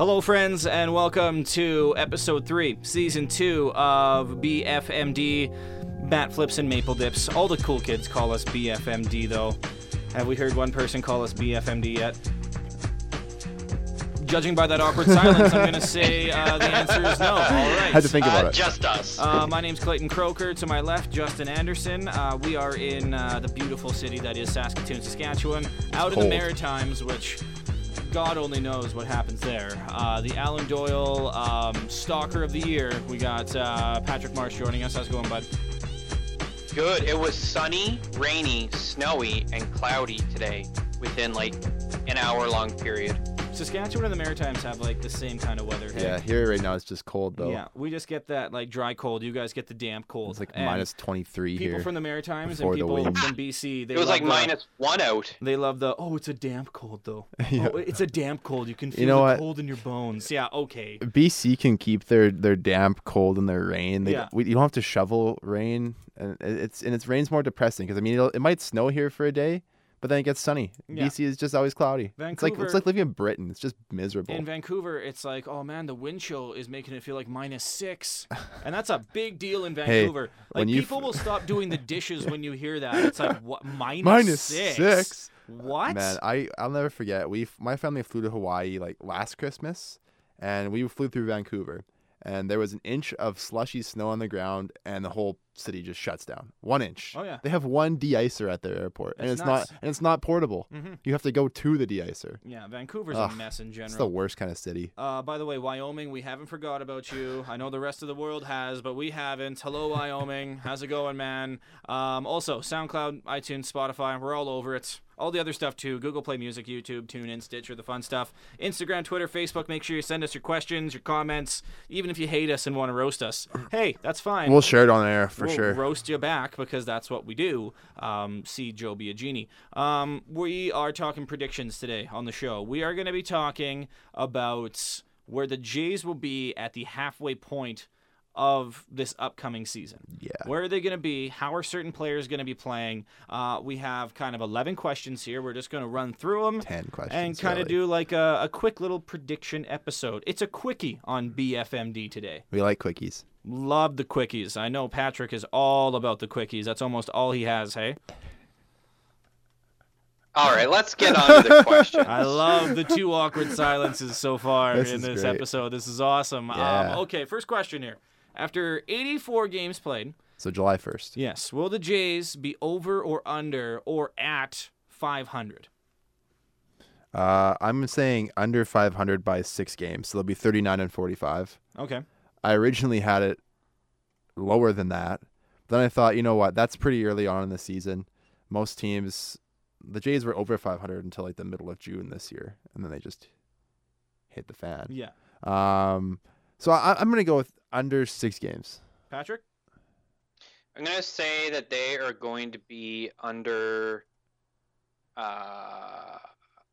Hello, friends, and welcome to episode three, season two of BFMD. Bat flips and maple dips. All the cool kids call us BFMD, though. Have we heard one person call us BFMD yet? Judging by that awkward silence, I'm gonna say uh, the answer is no. All right. Had to think about Uh, it. just us. Uh, my name's Clayton Croker. To my left, Justin Anderson. Uh, we are in uh, the beautiful city that is Saskatoon, Saskatchewan, out in the cold. Maritimes, which God only knows what happens there. Uh, the Alan Doyle um, Stalker of the Year. We got uh, Patrick Marsh joining us. How's it going, bud? Good. It was sunny, rainy, snowy, and cloudy today within like an hour long period. Saskatchewan and the Maritimes have like the same kind of weather. Hey? Yeah, here right now it's just cold though. Yeah, we just get that like dry cold. You guys get the damp cold. It's like And minus 23 people here. from the Maritimes and people from BC. They It was like the- minus one out. They love the oh, it's a damp cold though. Yeah. Oh, it's a damp cold. You can feel know the what? cold in your bones. Yeah, okay. BC can keep their their damp cold and their rain. They, Yeah. we, you don't have to shovel rain, and it's and it's rain's more depressing because I mean it'll, it might snow here for a day, but then it gets sunny. Yeah. BC is just always cloudy. It's like it's like living in Britain. It's just miserable. In Vancouver, it's like, oh man, the wind chill is making it feel like minus six, and that's a big deal in Hey, Vancouver. like when you people f- will stop doing the dishes when you hear that. It's like what minus, Minus six? six? What? Man, I I'll never forget. We my family flew to Hawaii like last Christmas, and we flew through Vancouver, and there was an inch of slushy snow on the ground, and the whole city just shuts down. One inch. Oh, yeah. They have one de-icer at their airport, and it's nuts. not and it's not portable. Mhm. You have to go to the de-icer. yeah, Vancouver's Ugh, a mess in general. It's the worst kind of city. Uh, by the way, Wyoming, we haven't forgot about you. I know the rest of the world has, but we haven't. Hello, Wyoming. How's it going, man? Um, also, SoundCloud, iTunes, Spotify, we're all over it. All the other stuff too. Google Play Music, YouTube, TuneIn, Stitcher, the fun stuff. Instagram, Twitter, Facebook. Make sure you send us your questions, your comments, even if you hate us and want to roast us. Hey, that's fine. We'll share it on air for We'll sure. roast you back because that's what we do. Um, see Joe be a genie. Um, we are talking predictions today on the show. We are going to be talking about where the Jays will be at the halfway point of this upcoming season. Yeah. Where are they going to be? How are certain players going to be playing? Uh, we have kind of 11 questions here. We're just going to run through them. 10 questions, And kind of do like a, a quick little prediction episode. It's a quickie on BFMD today. We like quickies. Love the quickies. I know Patrick is all about the quickies. That's almost all he has, hey? All right, let's get on to the question. I love the two awkward silences so far This in this great. episode. This is awesome. Yeah. Um, okay, first question here. After 84 games played, So July 1st. yes, will the Jays be over or under or at 500? Uh, I'm saying under 500 by six games. So they'll be 39 and 45. Okay. I originally had it lower than that. Then I thought, you know what? That's pretty early on in the season. Most teams, the Jays were over 500 until like the middle of June this year, and then they just hit the fan. Yeah. Um, so I, I'm gonna go with under six games. Patrick? I'm gonna say that they are going to be under. Uh,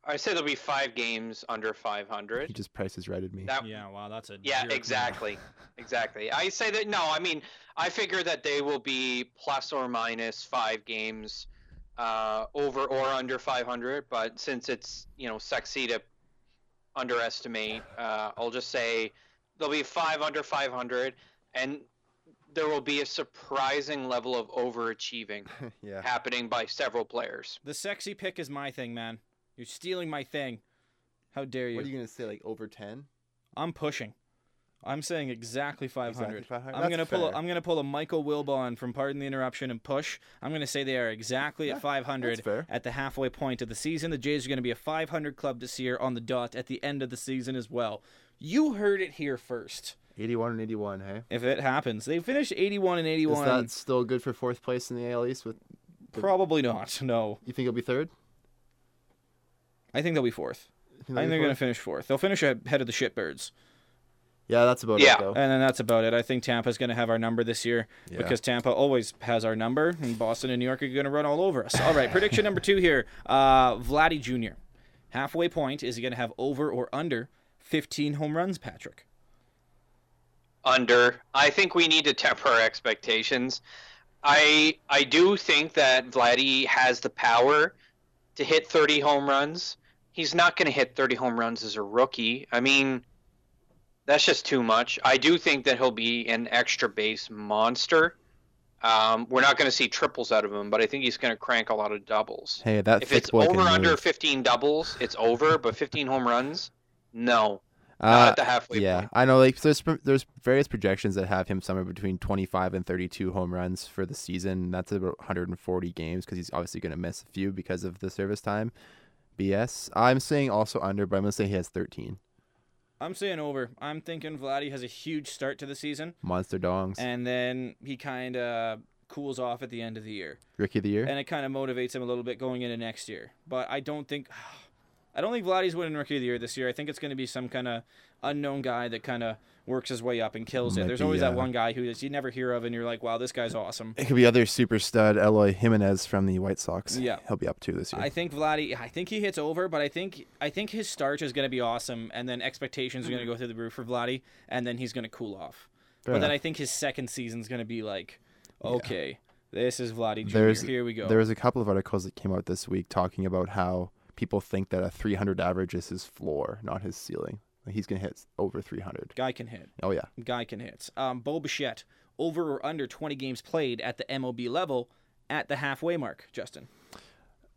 I say there'll be five games under 500. He 500. just prices righted me. That Yeah, wow, that's a Yeah, exactly. exactly. I say that no, I mean, I figure that they will be plus or minus 5 games uh, over or under 500, but since it's, you know, sexy to underestimate, uh, I'll just say there'll be 5 under 500 and there will be a surprising level of overachieving yeah. happening by several players. The sexy pick is my thing, man. You're stealing my thing. How dare you? What are you gonna say? Like over 10? I'm pushing. I'm saying exactly 500. Exactly 500. I'm That's gonna pull. A. I'm gonna pull a Michael Wilbon from Pardon the Interruption and push. I'm gonna say they are exactly at 500 that's fair. at the halfway point of the season. The Jays are gonna be a 500 club this year on the dot at the end of the season as well. You heard it here first. 81 and 81. Hey. If it happens, they finished 81 and 81. Is 81. that still good for fourth place in the AL East? With Probably not. No, you think it'll be third? I think they'll be fourth. I think they're gonna finish fourth. They'll finish ahead of the Shitbirds. Yeah, that's about Yeah. it though. And then that's about it. I think Tampa's going to have our number this year Yeah. because Tampa always has our number, and Boston and New York are going to run all over us. All right, prediction number two here: uh, Vladdy Jr. Halfway point is he going to have over or under 15 home runs, Patrick? under. I think we need to temper our expectations. I I do think that Vladdy has the power to hit 30 home runs. He's not going to hit 30 home runs as a rookie. I mean, That's just too much. I do think that he'll be an extra base monster. Um, we're not going to see triples out of him, but I think he's going to crank a lot of doubles. Hey, that If it's over under move. 15 doubles, it's over. But 15 home runs, no, Uh, at the halfway yeah, point. I know. Like, there's there's various projections that have him somewhere between 25 and 32 home runs for the season. That's about 140 games because he's obviously going to miss a few because of the service time. BS. I'm saying also under, but I'm going to say he has 13 I'm saying over. I'm thinking Vladdy has a huge start to the season, monster dongs. and then he kind of cools off at the end of the year, Rookie of the year. and it kind of motivates him a little bit going into next year. But I don't think, I don't think Vladdy's winning Rookie of the Year this year. I think it's going to be some kind of unknown guy that kind of works his way up and kills it. Might There's be, always that one guy who you never hear of, and you're like, wow, this guy's awesome. it could be other super stud Eloy Jimenez from the White Sox. Yeah. he'll be up too this year. I think Vladdy. I think he hits over, but I think I think his start is going to be awesome, and then expectations are going to mm-hmm. go through the roof for Vladdy, and then he's going to cool off. Fair but then. I think his second season's going to be like, okay, this is Vladdy Jr. There's- Here we go. There was a couple of articles that came out this week talking about how people think that a 300 average is his floor, not his ceiling. He's gonna hit over 300. Guy can hit. Oh yeah, Guy can hit. Um, Bo Bichette, over or under 20 games played at the MLB level at the halfway mark. Justin,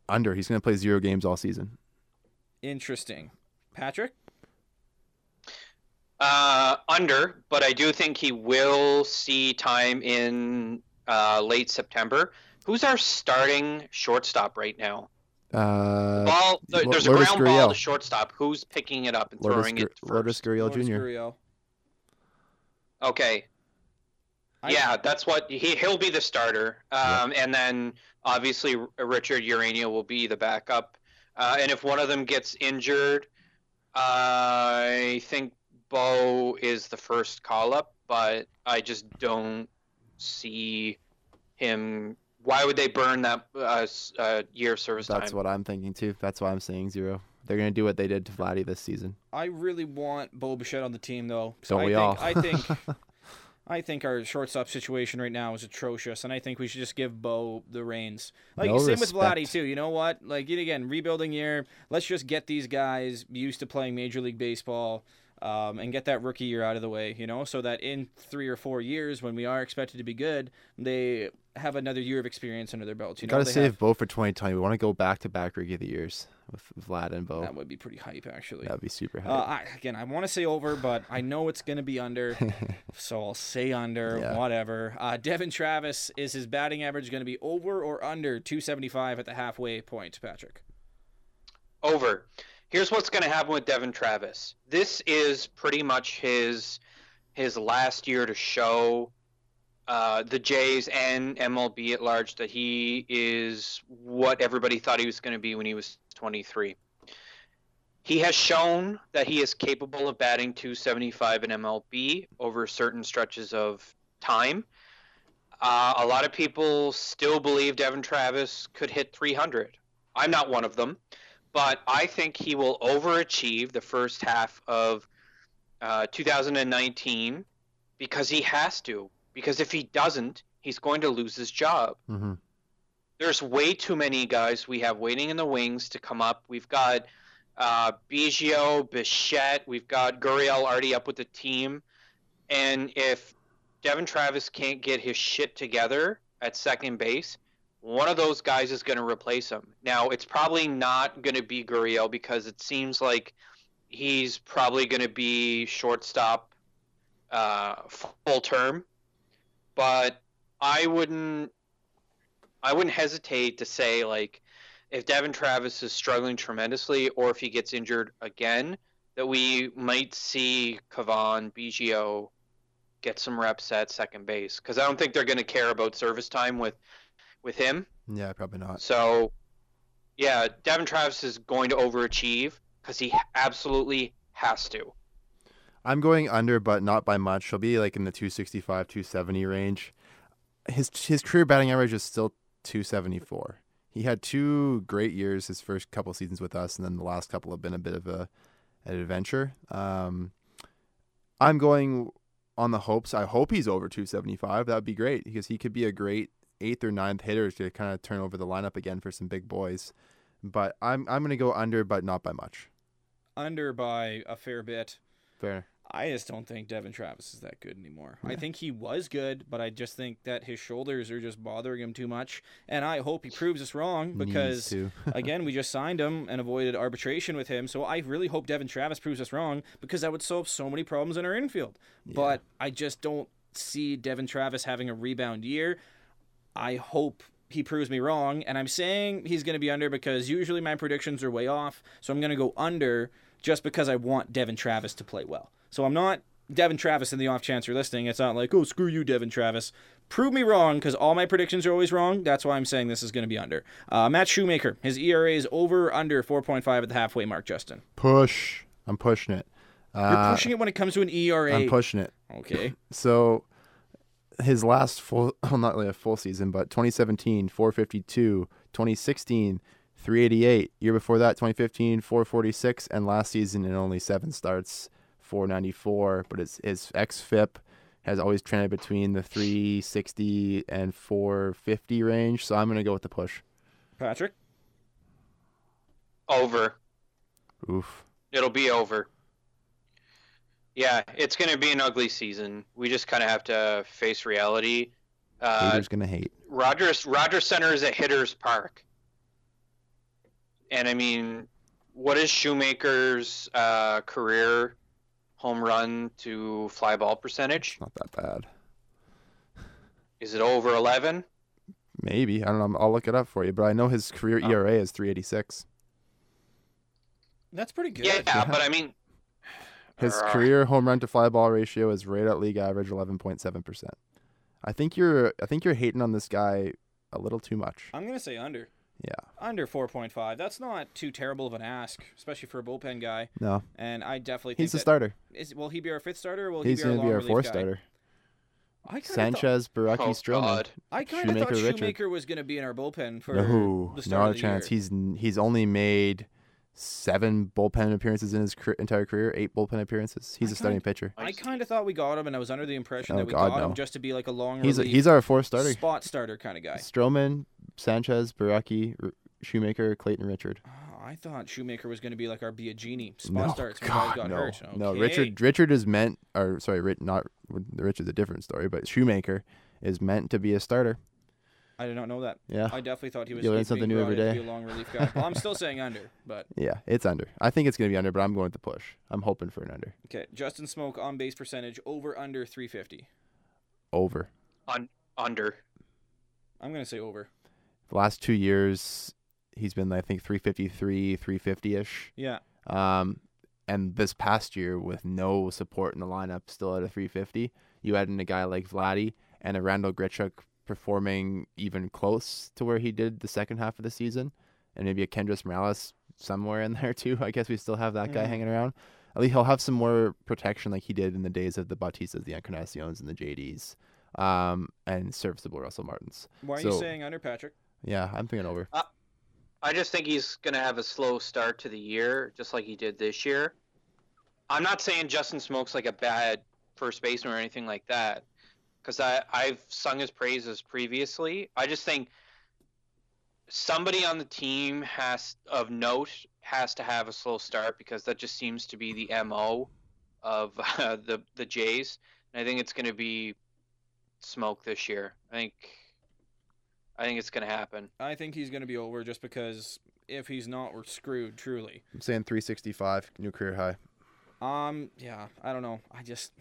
under. He's gonna play zero games all season. interesting. Patrick, Uh, under, but I do think he will see time in uh, late September. Who's our starting shortstop right now? Uh, Ball. there- Lo- there's a Lourdes ground ball to shortstop. Who's picking it up and Lourdes, throwing Gur- it first? Lourdes Gurriel Lourdes Jr. Gurriel. Okay. I- yeah, that's what he he'll be the starter, um, and then obviously Richard Urena will be the backup. Uh, and if one of them gets injured, I think Bo is the first call up, but I just don't see him. Why would they burn that uh, uh, year of service That's time? what I'm thinking too. That's why I'm saying zero. They're gonna do what they did to Vladdy this season. I really want Bo Bichette on the team though. Don't I we think, all? I think I think our shortstop situation right now is atrocious, and I think we should just give Bo the reins. Like No same with Vladdy too. You know what? Like again, rebuilding year. Let's just get these guys used to playing Major League Baseball. Um, and get that rookie year out of the way, you know, so that in three or four years, when we are expected to be good, they have another year of experience under their belts. You know, Gotta They save have- Bo for 2020. We want to go back to back rookie of the years with Vlad and Bo. that would be pretty hype, actually. That'd be super Uh, high. I, again, I want to say over, but I know it's going to be under, so I'll say under. Yeah. Whatever. Uh, Devon Travis is his batting average going to be over or under 275 at the halfway point, Patrick? over. Here's what's going to happen with Devon Travis. This is pretty much his his last year to show uh, the Jays and MLB at large that he is what everybody thought he was going to be when he was 23. He has shown that he is capable of batting 275 in MLB over certain stretches of time. Uh, a lot of people still believe Devon Travis could hit 300. I'm not one of them but I think he will overachieve the first half of uh, 2019 because he has to. Because if he doesn't, he's going to lose his job. hmm There's way too many guys we have waiting in the wings to come up. We've got uh, Biggio, Bichette, we've got Gurriel already up with the team. And if Devon Travis can't get his shit together at second base, one of those guys is going to replace him. Now, it's probably not going to be Gurriel because it seems like he's probably going to be shortstop uh, full term. But I wouldn't, I wouldn't hesitate to say like, if Devon Travis is struggling tremendously, or if he gets injured again, that we might see Cavan Biggio get some reps at second base because I don't think they're going to care about service time with with him. Yeah, probably not. So, yeah, Devon Travis is going to overachieve because he absolutely has to. I'm going under, but not by much. He'll be like in the 265, 270 range. His his career batting average is still 274. He had two great years his first couple seasons with us, and then the last couple have been a bit of a an adventure. Um, I'm going on the hopes. I hope he's over 275. That would be great because he could be a great eighth or ninth hitter to kind of turn over the lineup again for some big boys. But I'm I'm going to go under, but not by much. Under by a fair bit. Fair. I just don't think Devon Travis is that good anymore. I think he was good, but I just think that his shoulders are just bothering him too much. And I hope he proves us wrong because again, we just signed him and avoided arbitration with him. So I really hope Devon Travis proves us wrong because that would solve so many problems in our infield. But I just don't see Devon Travis having a rebound year. I hope he proves me wrong. And I'm saying he's going to be under because usually my predictions are way off. So I'm going to go under just because I want Devon Travis to play well. So I'm not Devon Travis in the off chance you're listening. It's not like, oh, screw you, Devon Travis. Prove me wrong because all my predictions are always wrong. That's why I'm saying this is going to be under. Uh, Matt Shoemaker, his ERA is over under 4.5 at the halfway mark, Justin. Push. I'm pushing it. You're Uh, pushing it when it comes to an ERA. I'm pushing it. okay. So his last full, well, not really a full season, but 2017, 452, 2016, 388. Year before that, 2015, 446, and last season in only seven starts, 494. But his his xFIP has always trended between the 360 and 450 range. So I'm gonna go with the push. Patrick? Over. Oof. It'll be over. Yeah, it's going to be an ugly season. We just kind of have to face reality. Uh, Haters gonna hate. Rogers Rogers Center is a hitter's park, and I mean, what is Shoemaker's uh, career home run to fly ball percentage? Not that bad. Is it over eleven? Maybe I don't know. I'll look it up for you. But I know his career Oh. ERA is 386. That's pretty good. Yeah, but I mean, His Ugh. career home run to fly ball ratio is right at league average, 11.7%. I think you're I think you're hating on this guy a little too much. I'm going to say under. Yeah. Under 4.5. That's not too terrible of an ask, especially for a bullpen guy. No. And I definitely think He's the that- starter. Is, will he be our fifth starter or will He's he be our going to be our relief fourth guy? starter. I kinda Sanchez, Borucki, oh Stroman. god, Thought, I kind of thought Shoemaker, Richard. Shoemaker was going to be in our bullpen for No, the start not of a the chance. year. He's he's only made seven bullpen appearances in his car- entire career, eight bullpen appearances. He's I a starting pitcher. I kind of thought we got him, and I was under the impression Oh, that we God, got him just to be like a long He's a, relief he's our fourth starter. spot starter kind of guy. Stroman, Sanchez, Borucki, R- Shoemaker, Clayton, Richard. Oh, I thought Shoemaker was going to be like our Biagini spot No, starts when guys God, got no, hurt. no. Richard Richard is meant, or sorry, Ri- not Richard's a different story, but Shoemaker is meant to be a starter. I did not know that. Yeah, I definitely thought he was You learn something new every brought in to day. be a long relief guy. Well, I'm still saying under, but yeah, it's under. I think it's gonna be under, but I'm going with the push. I'm hoping for an under. okay. Justin Smoak on base percentage over under 350. Over. On under. I'm going to say over. The last two years, he's been I think 353, 350 ish. Yeah. Um, and this past year with no support in the lineup, still at a 350, you add in a guy like Vladdy and a Randall Grichuk performing even close to where he did the second half of the season, and maybe a Kendrys Morales somewhere in there too. I guess we still have that guy Mhm. hanging around. At least he'll have some more protection like he did in the days of the Bautistas, the Encarnaciones, and the JDs, um, and serviceable Russell Martins. Why are you saying under, Patrick? Yeah, I'm thinking over. I just think he's going to have a slow start to the year, just like he did this year. I'm not saying Justin Smoak's like a bad first baseman or anything like that, because I've sung his praises previously. I just think somebody on the team has of note has to have a slow start because that just seems to be the mo of uh, the the Jays, and I think it's going to be Smoak this year. I think I think it's going to happen. I think he's going to be over just because if he's not, we're screwed, truly. I'm saying 365, new career high. Um, yeah, I don't know. I just,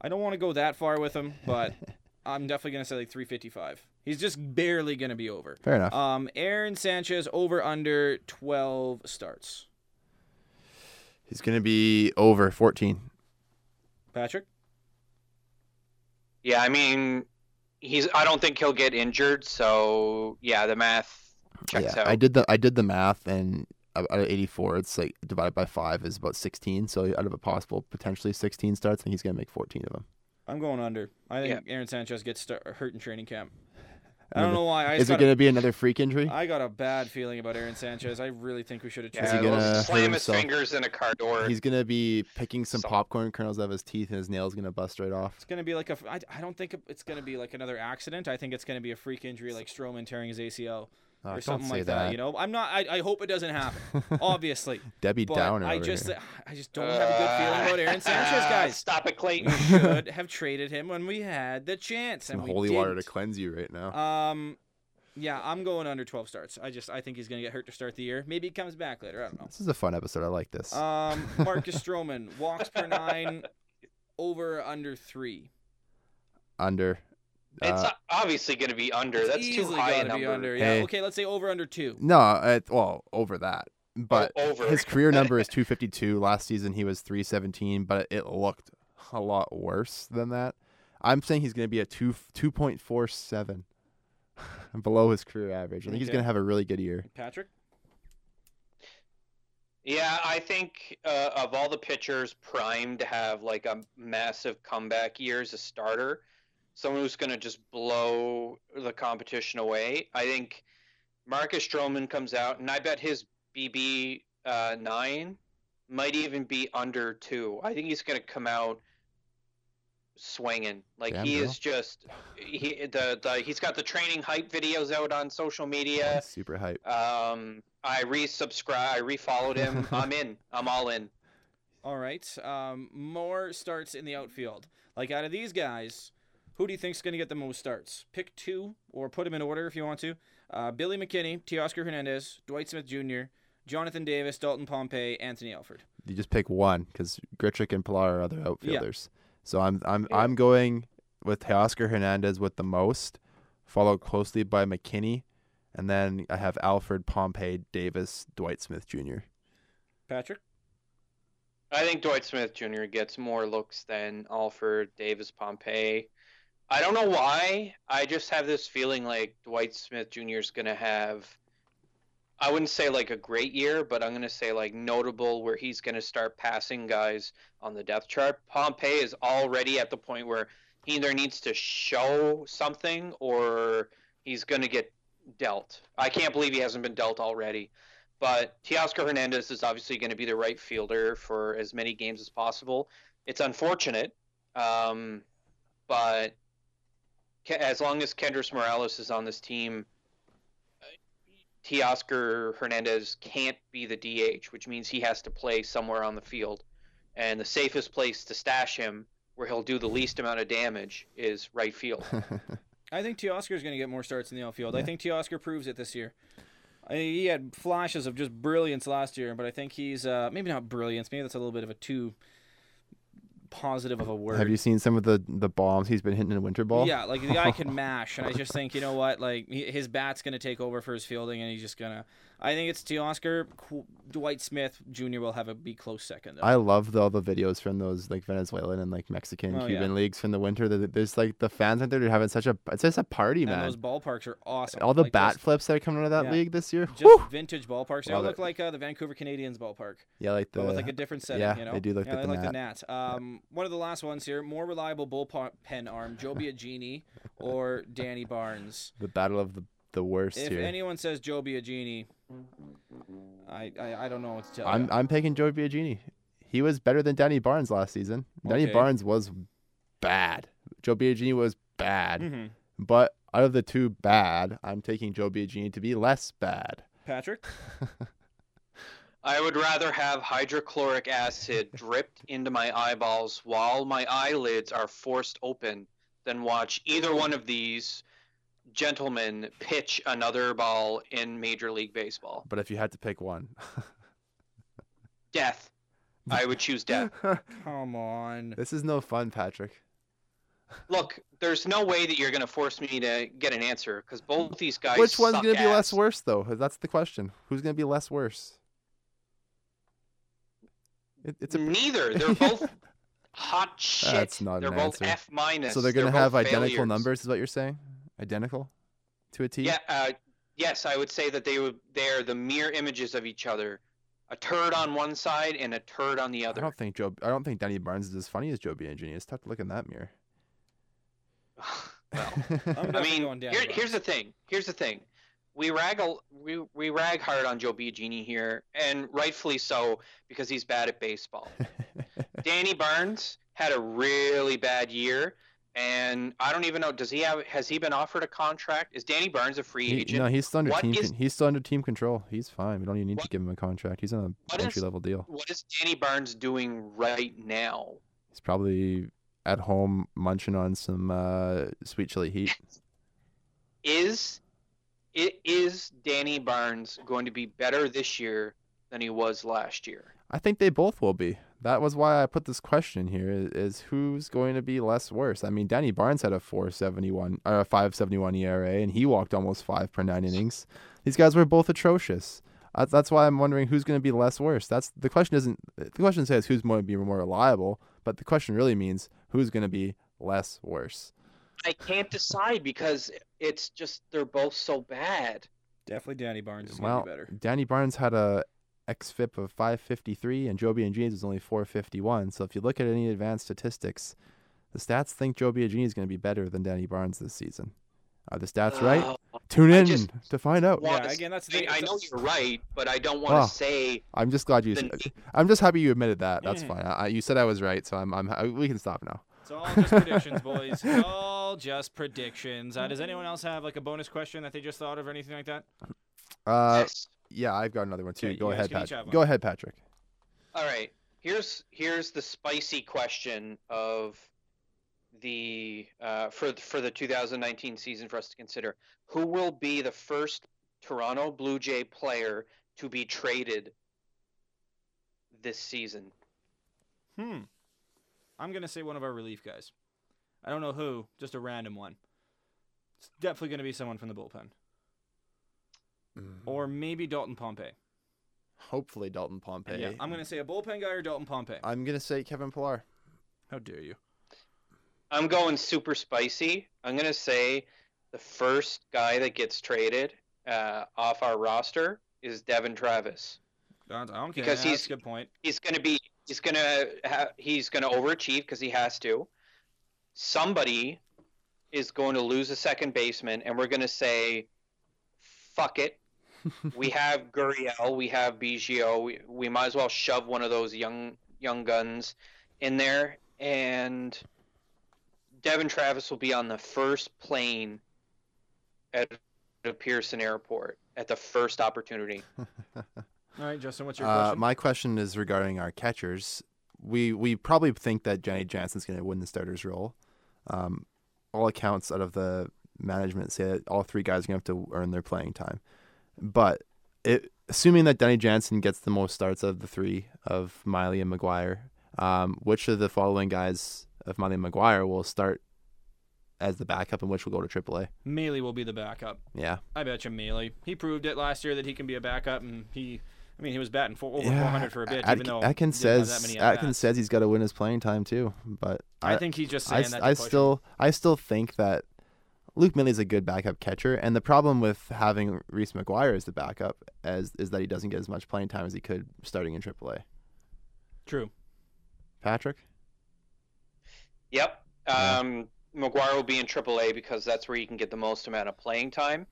I don't want to go that far with him, but I'm definitely going to say like 355. He's just barely going to be over. Fair enough. Um, Aaron Sanchez over under 12 starts. He's gonna be over 14. Patrick? Yeah, I mean, he's. I don't think he'll get injured. So yeah, the math checks yeah, out. I did the I did the math, and out of 84, it's like divided by five is about 16. So out of a possible potentially 16 starts, I think he's gonna make 14 of them. I'm going under. I think Aaron Sanchez gets start, hurt in training camp. I don't know why. I Is it gonna be another freak injury? I got a bad feeling about Aaron Sanchez. I really think we should have yeah, Is he gonna slam his fingers in a car door. He's gonna be picking some Some- popcorn kernels out of his teeth, and his nails gonna bust right off. It's gonna be like a. I, I don't think it's gonna be like another accident. I think it's gonna be a freak injury, like Stroman tearing his ACL. Oh, or something like that. You know, I'm not. I, I hope it doesn't happen. obviously, Debbie but Downer. I just here. I just don't have a good feeling about Aaron Sanchez, guys. Stop it, We Clayton. should have traded him when we had the chance, Some and we holy water to cleanse you right now. Um, yeah, I'm going under 12 starts. I just I think he's gonna get hurt to start the year. Maybe he comes back later. I don't know. this is a fun episode. I like this. Um, Marcus Stroman walks per nine, over under three. Under. It's Uh, obviously going to be under. That's too high a gotta number. be under. Yeah. Hey. Okay, let's say over under two. no, it, well, over that. But over. his career number is 252. Last season he was 317, but it looked a lot worse than that. I'm saying he's going to be a two 2.47 below his career average. I think he's going to have a really good year. Patrick. Yeah, I think uh, of all the pitchers primed to have like a massive comeback year as a starter, someone who's going to just blow the competition away. I think Marcus Stroman comes out, and I bet his BB uh, nine might even be under two. I think he's going to come out swinging. Like Damn, he bro. is just he the, the he's got the training hype videos out on social media. Super hype. Um, I resubscribe. I refollowed him. I'm in. I'm all in. All right. Um, more starts in the outfield. Like out of these guys, who do you think's going to get the most starts? Pick two, or put them in order if you want to. Uh, Billy McKinney, Teoscar Hernandez, Dwight Smith Jr., Jonathan Davis, Dalton Pompey, Anthony Alford. You just pick one because Grichuk and Pillar are other outfielders. Yeah. So I'm I'm I'm going with Teoscar Hernandez with the most, followed closely by McKinney, and then I have Alford, Pompey, Davis, Dwight Smith Jr. Patrick. I think Dwight Smith Jr. gets more looks than Alford Davis Pompey. I don't know why. I just have this feeling like Dwight Smith Jr. is going to have. I wouldn't say like a great year, but I'm going to say like notable where he's going to start passing guys on the depth chart. Pompey is already at the point where he either needs to show something or he's going to get dealt. I can't believe he hasn't been dealt already. But Teoscar Hernandez is obviously going to be the right fielder for as many games as possible. It's unfortunate, um, but as long as Kendrys Morales is on this team, uh, Teoscar Hernandez can't be the DH, which means he has to play somewhere on the field. And the safest place to stash him, where he'll do the least amount of damage, is right field. I think Teoscar is going to get more starts in the outfield. I Yeah. think Teoscar proves it this year. I, he had flashes of just brilliance last year, but I think he's uh, maybe not brilliance. Maybe that's a little bit of a too positive of a word. Have you seen some of the the bombs he's been hitting in winter ball? Yeah, like the guy can mash, and I just think you know what, like he, his bat's gonna take over for his fielding, and he's just gonna. I think it's Teoscar. Qu- Dwight Smith Jr. will have a be close second. Though. I love the, all the videos from those like Venezuelan and like Mexican, Oh, Cuban yeah. leagues from the winter. There's like the fans out there. They're having such a it's just a party, and man. those ballparks are awesome. all the Like, bat just- flips that are coming out of that Yeah. league this year. Just Woo! vintage ballparks. They all look it. like uh, the Vancouver Canadians ballpark, Yeah, like the but with like a different setting. yeah, you know? they do look yeah, like the like the Nat. Nat. Um, one of the last ones here: more reliable bullpen arm, Joe Biagini or Danny Barnes. the battle of the the worst If here. anyone says Joe Biagini, I, I I don't know what to tell I'm you. I'm picking Joe Biagini. He was better than Danny Barnes last season. Danny Okay. Barnes was bad. Joe Biagini was bad. hmm But out of the two bad, I'm taking Joe Biagini to be less bad. Patrick. I would rather have hydrochloric acid dripped into my eyeballs while my eyelids are forced open than watch either one of these gentlemen pitch another ball in Major League Baseball. But if you had to pick one, Death. I would choose death. Come on. this is no fun, Patrick. Look, there's no way that you're going to force me to get an answer because both these guys. Which one's gonna be less worse though? That's the question. Who's gonna be less worse? It, it's a Neither. They're both hot shit. That's not They're an both answer. F minus. so they're gonna both have identical failures. numbers, is what you're saying? Identical to a T. Yeah. Uh, yes, I would say that they would. They're the mere images of each other. A turd on one side and a turd on the other. I don't think Joe. I don't think Danny Barnes is as funny as Joe Biagini. It's tough to look in that mirror. well, I'm I definitely mean, here, here's the thing. Here's the thing. We rag a, we, we rag hard on Joe Biagini here, and rightfully so because he's bad at baseball. Danny Barnes had a really bad year, and I don't even know. Does he have? Has he been offered a contract? Is Danny Barnes a free He, agent? no, he's still under What team. is- he's still under team control. He's fine. We don't even need to give him a contract. He's on What a is- entry level deal. What is Danny Barnes doing right now? He's probably at home munching on some uh, sweet chili heat. Is it is Danny Barnes going to be better this year than he was last year? I think they both will be. That was why I put this question here: is, is who's going to be less worse? I mean, Danny Barnes had a 4.71 or a 5.71 ERA, and he walked almost five per nine innings. These guys were both atrocious. Uh, That's why I'm wondering who's going to be less worse. That's the question. Isn't the question says who's going to be more reliable, but the question really means who's going to be less worse. I can't decide because it's just they're both so bad. Definitely Danny Barnes is Well, gonna be better. Danny Barnes had a xFIP of 553, and Joby and Biagini was only 451. So if you look at any advanced statistics, the stats think Joe Biagini is going to be better than Danny Barnes this season. Are the stats right? Oh, Tune in to find out. Yeah, to again, that's the thing, I know you're right, but I don't want to Well, say I'm just glad you. the I'm just happy you admitted that. That's Mhm. fine. I, I- you said I was right, so I'm. I'm. I, we can stop now. It's all just predictions, boys. It's all just predictions. Uh, does anyone else have like a bonus question that they just thought of or anything like that? Uh, yes. yeah, I've got another one too. Okay, Go ahead, can Patrick. Go ahead, Patrick. All right. Here's here's the spicy question of the uh, for for the 2019 season for us to consider. Who will be the first Toronto Blue Jay player to be traded this season? Hmm. I'm gonna say one of our relief guys. I don't know who, just a random one. It's definitely gonna be someone from the bullpen, or maybe Dalton Pompey. Hopefully, Dalton Pompey. Yeah, I'm gonna say a bullpen guy or Dalton Pompey. I'm gonna say Kevin Pillar. How dare you? I'm going super spicy. I'm gonna say the first guy that gets traded uh, off our roster is Devon Travis. I don't, care. Because That's he's- a good point. he's going to be he's going to ha- he's to overachieve because he has to somebody is going to lose a second baseman and we're going to say fuck it we have Gurriel, we have Biggio. We, we might as well shove one of those young young guns in there, and Devon Travis will be on the first plane at the Pearson Airport at the first opportunity. All right, Justin, what's your Uh, question? my question is regarding our catchers. We we probably think that Danny Jansen's going to win the starter's role. Um, all accounts out of the management say that all three guys are going to have to earn their playing time. But it, assuming that Danny Jansen gets the most starts of the three of Maile and McGuire, um, which of the following guys of Maile and McGuire will start as the backup and which will go to AAA? Maile will be the backup. Yeah. I bet you Maile. He proved it last year that he can be a backup, and he, I mean, he was batting for over 400 for a bit, Atk- even though Atkins he says that many Atkins says he's got to win his playing time too. But I, think he's just saying I, that. I to push him. still I still think that Luke Maile's a good backup catcher, and the problem with having Reese McGuire as the backup as is that he doesn't get as much playing time as he could starting in AAA. true. Patrick, Yep. Yeah. Um, McGuire will be in AAA because that's where you can get the most amount of playing time.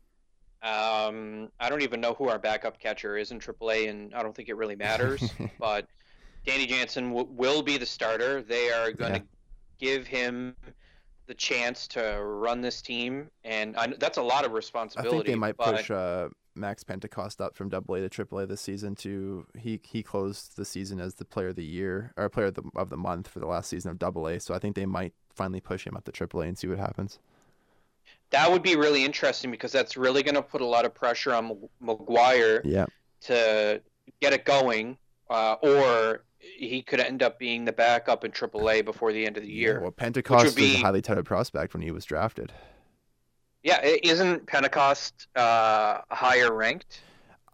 Um, I don't even know who our backup catcher is in AAA, and I don't think it really matters. but Danny Jansen w- will be the starter. They are going to give him the chance to run this team, and I, that's a lot of responsibility. I think they might but push uh, Max Pentecost up from AA to AAA this season. To he he closed the season as the player of the year or player of the, of the month for the last season of AA. So I think they might finally push him up to AAA and see what happens. That would be really interesting because that's really going to put a lot of pressure on McGuire. Yeah. to get it going, uh, or he could end up being the backup in AAA before the end of the year. Well, Pentecost was be- a highly touted prospect when he was drafted. Yeah, isn't Pentecost uh, higher ranked?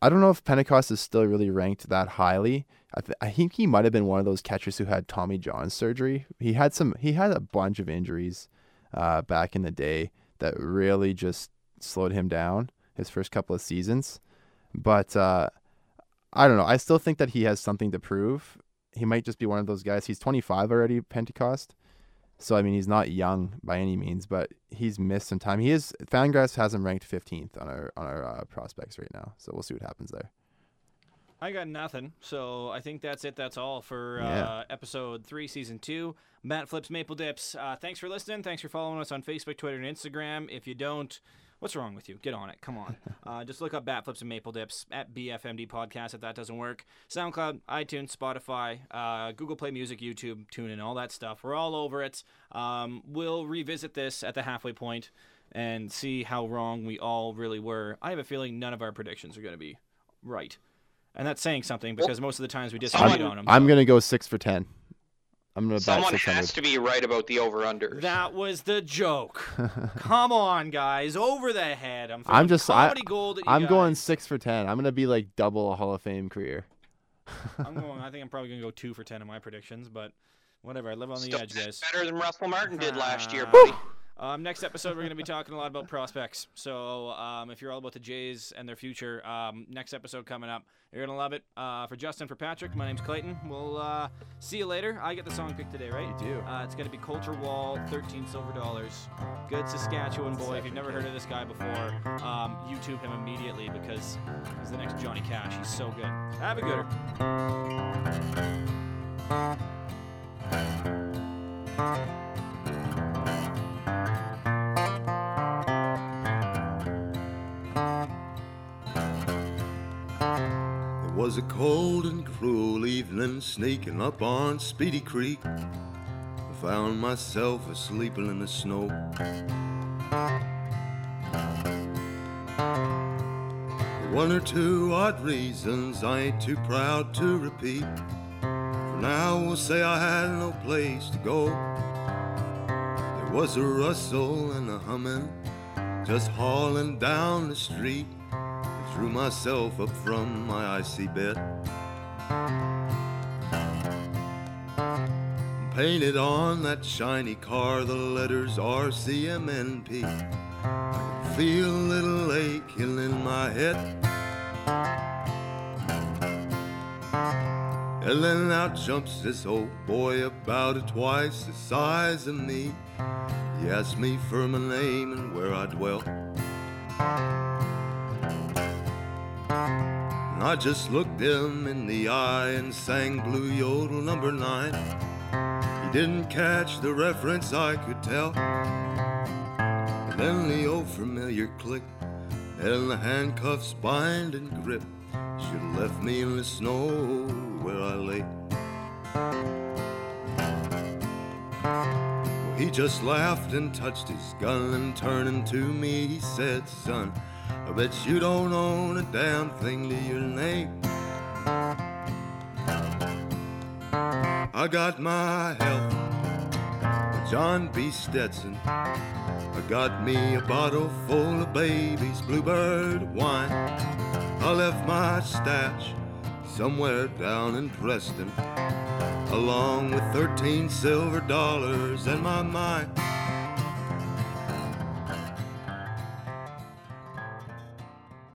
I don't know if Pentecost is still really ranked that highly. I, th- I think he might have been one of those catchers who had Tommy John surgery. He had some. He had a bunch of injuries uh, back in the day that really just slowed him down his first couple of seasons. But uh, I don't know. I still think that he has something to prove. He might just be one of those guys. He's 25 already, Pentecost. So I mean, he's not young by any means, but he's missed some time. He is Fangraphs has him ranked 15th on our on our uh, prospects right now. So we'll see what happens there. I got nothing. So I think that's it. That's all for uh, Yeah. episode three, season two. Bat Flips Maple Dips. Uh, thanks for listening. Thanks for following us on Facebook, Twitter, and Instagram. If you don't, what's wrong with you? Get on it. Come on. Uh, just look up Bat Flips and Maple Dips at BFMD Podcast if that doesn't work. SoundCloud, iTunes, Spotify, uh, Google Play Music, YouTube, TuneIn, all that stuff. We're all over it. Um, we'll revisit this at the halfway point and see how wrong we all really were. I have a feeling none of our predictions are going to be right. And that's saying something because most of the times we disagreed someone- on them. I'm gonna go six for ten. I'm gonna bet Someone has to be right about the over/unders. That was the joke. Come on, guys, over the head. I'm, I'm just- I, gold at you I'm going six for ten. I'm gonna be like double a Hall of Fame career. I'm going. I think I'm probably gonna go two for ten in my predictions, but whatever. I live on the Still edge, guys. better than Russell Martin did last year, Ah. buddy. Um, next episode, we're going to be talking a lot about prospects. So um, if you're all about the Jays and their future, um, next episode coming up, you're going to love it. Uh, for Justin, for Patrick, my name's Clayton. We'll uh, see you later. I get the song picked today, right? You do. Uh, it's going to be Colter Wall, 13 silver dollars. Good Saskatchewan boy. If you've never heard of this guy before, um, YouTube him immediately because he's the next Johnny Cash. He's so good. Have a gooder. Cold and cruel evening, sneaking up on Speedy Creek. I found myself asleep in the snow. For one or two odd reasons I ain't too proud to repeat. For now we'll say I had no place to go. There was a rustle and a humming, just hauling down the street. I drew myself up from my icy bed. Painted on that shiny car the letters RCMP. I feel a little aching in my head. And then out jumps this old boy about twice the size of me. He asked me for my name and where I dwelt. I just looked him in the eye and sang Blue Yodel number nine. He didn't catch the reference, I could tell. And then the old familiar click, and the handcuffs bind and grip. Should have left me in the snow where I lay. He just laughed and touched his gun and turning to me, he said, Son, I bet you don't own a damn thing to your name. I got my health, with John B. Stetson. I got me a bottle full of baby's bluebird wine. I left my stash somewhere down in Preston, along with 13 silver dollars and my mind.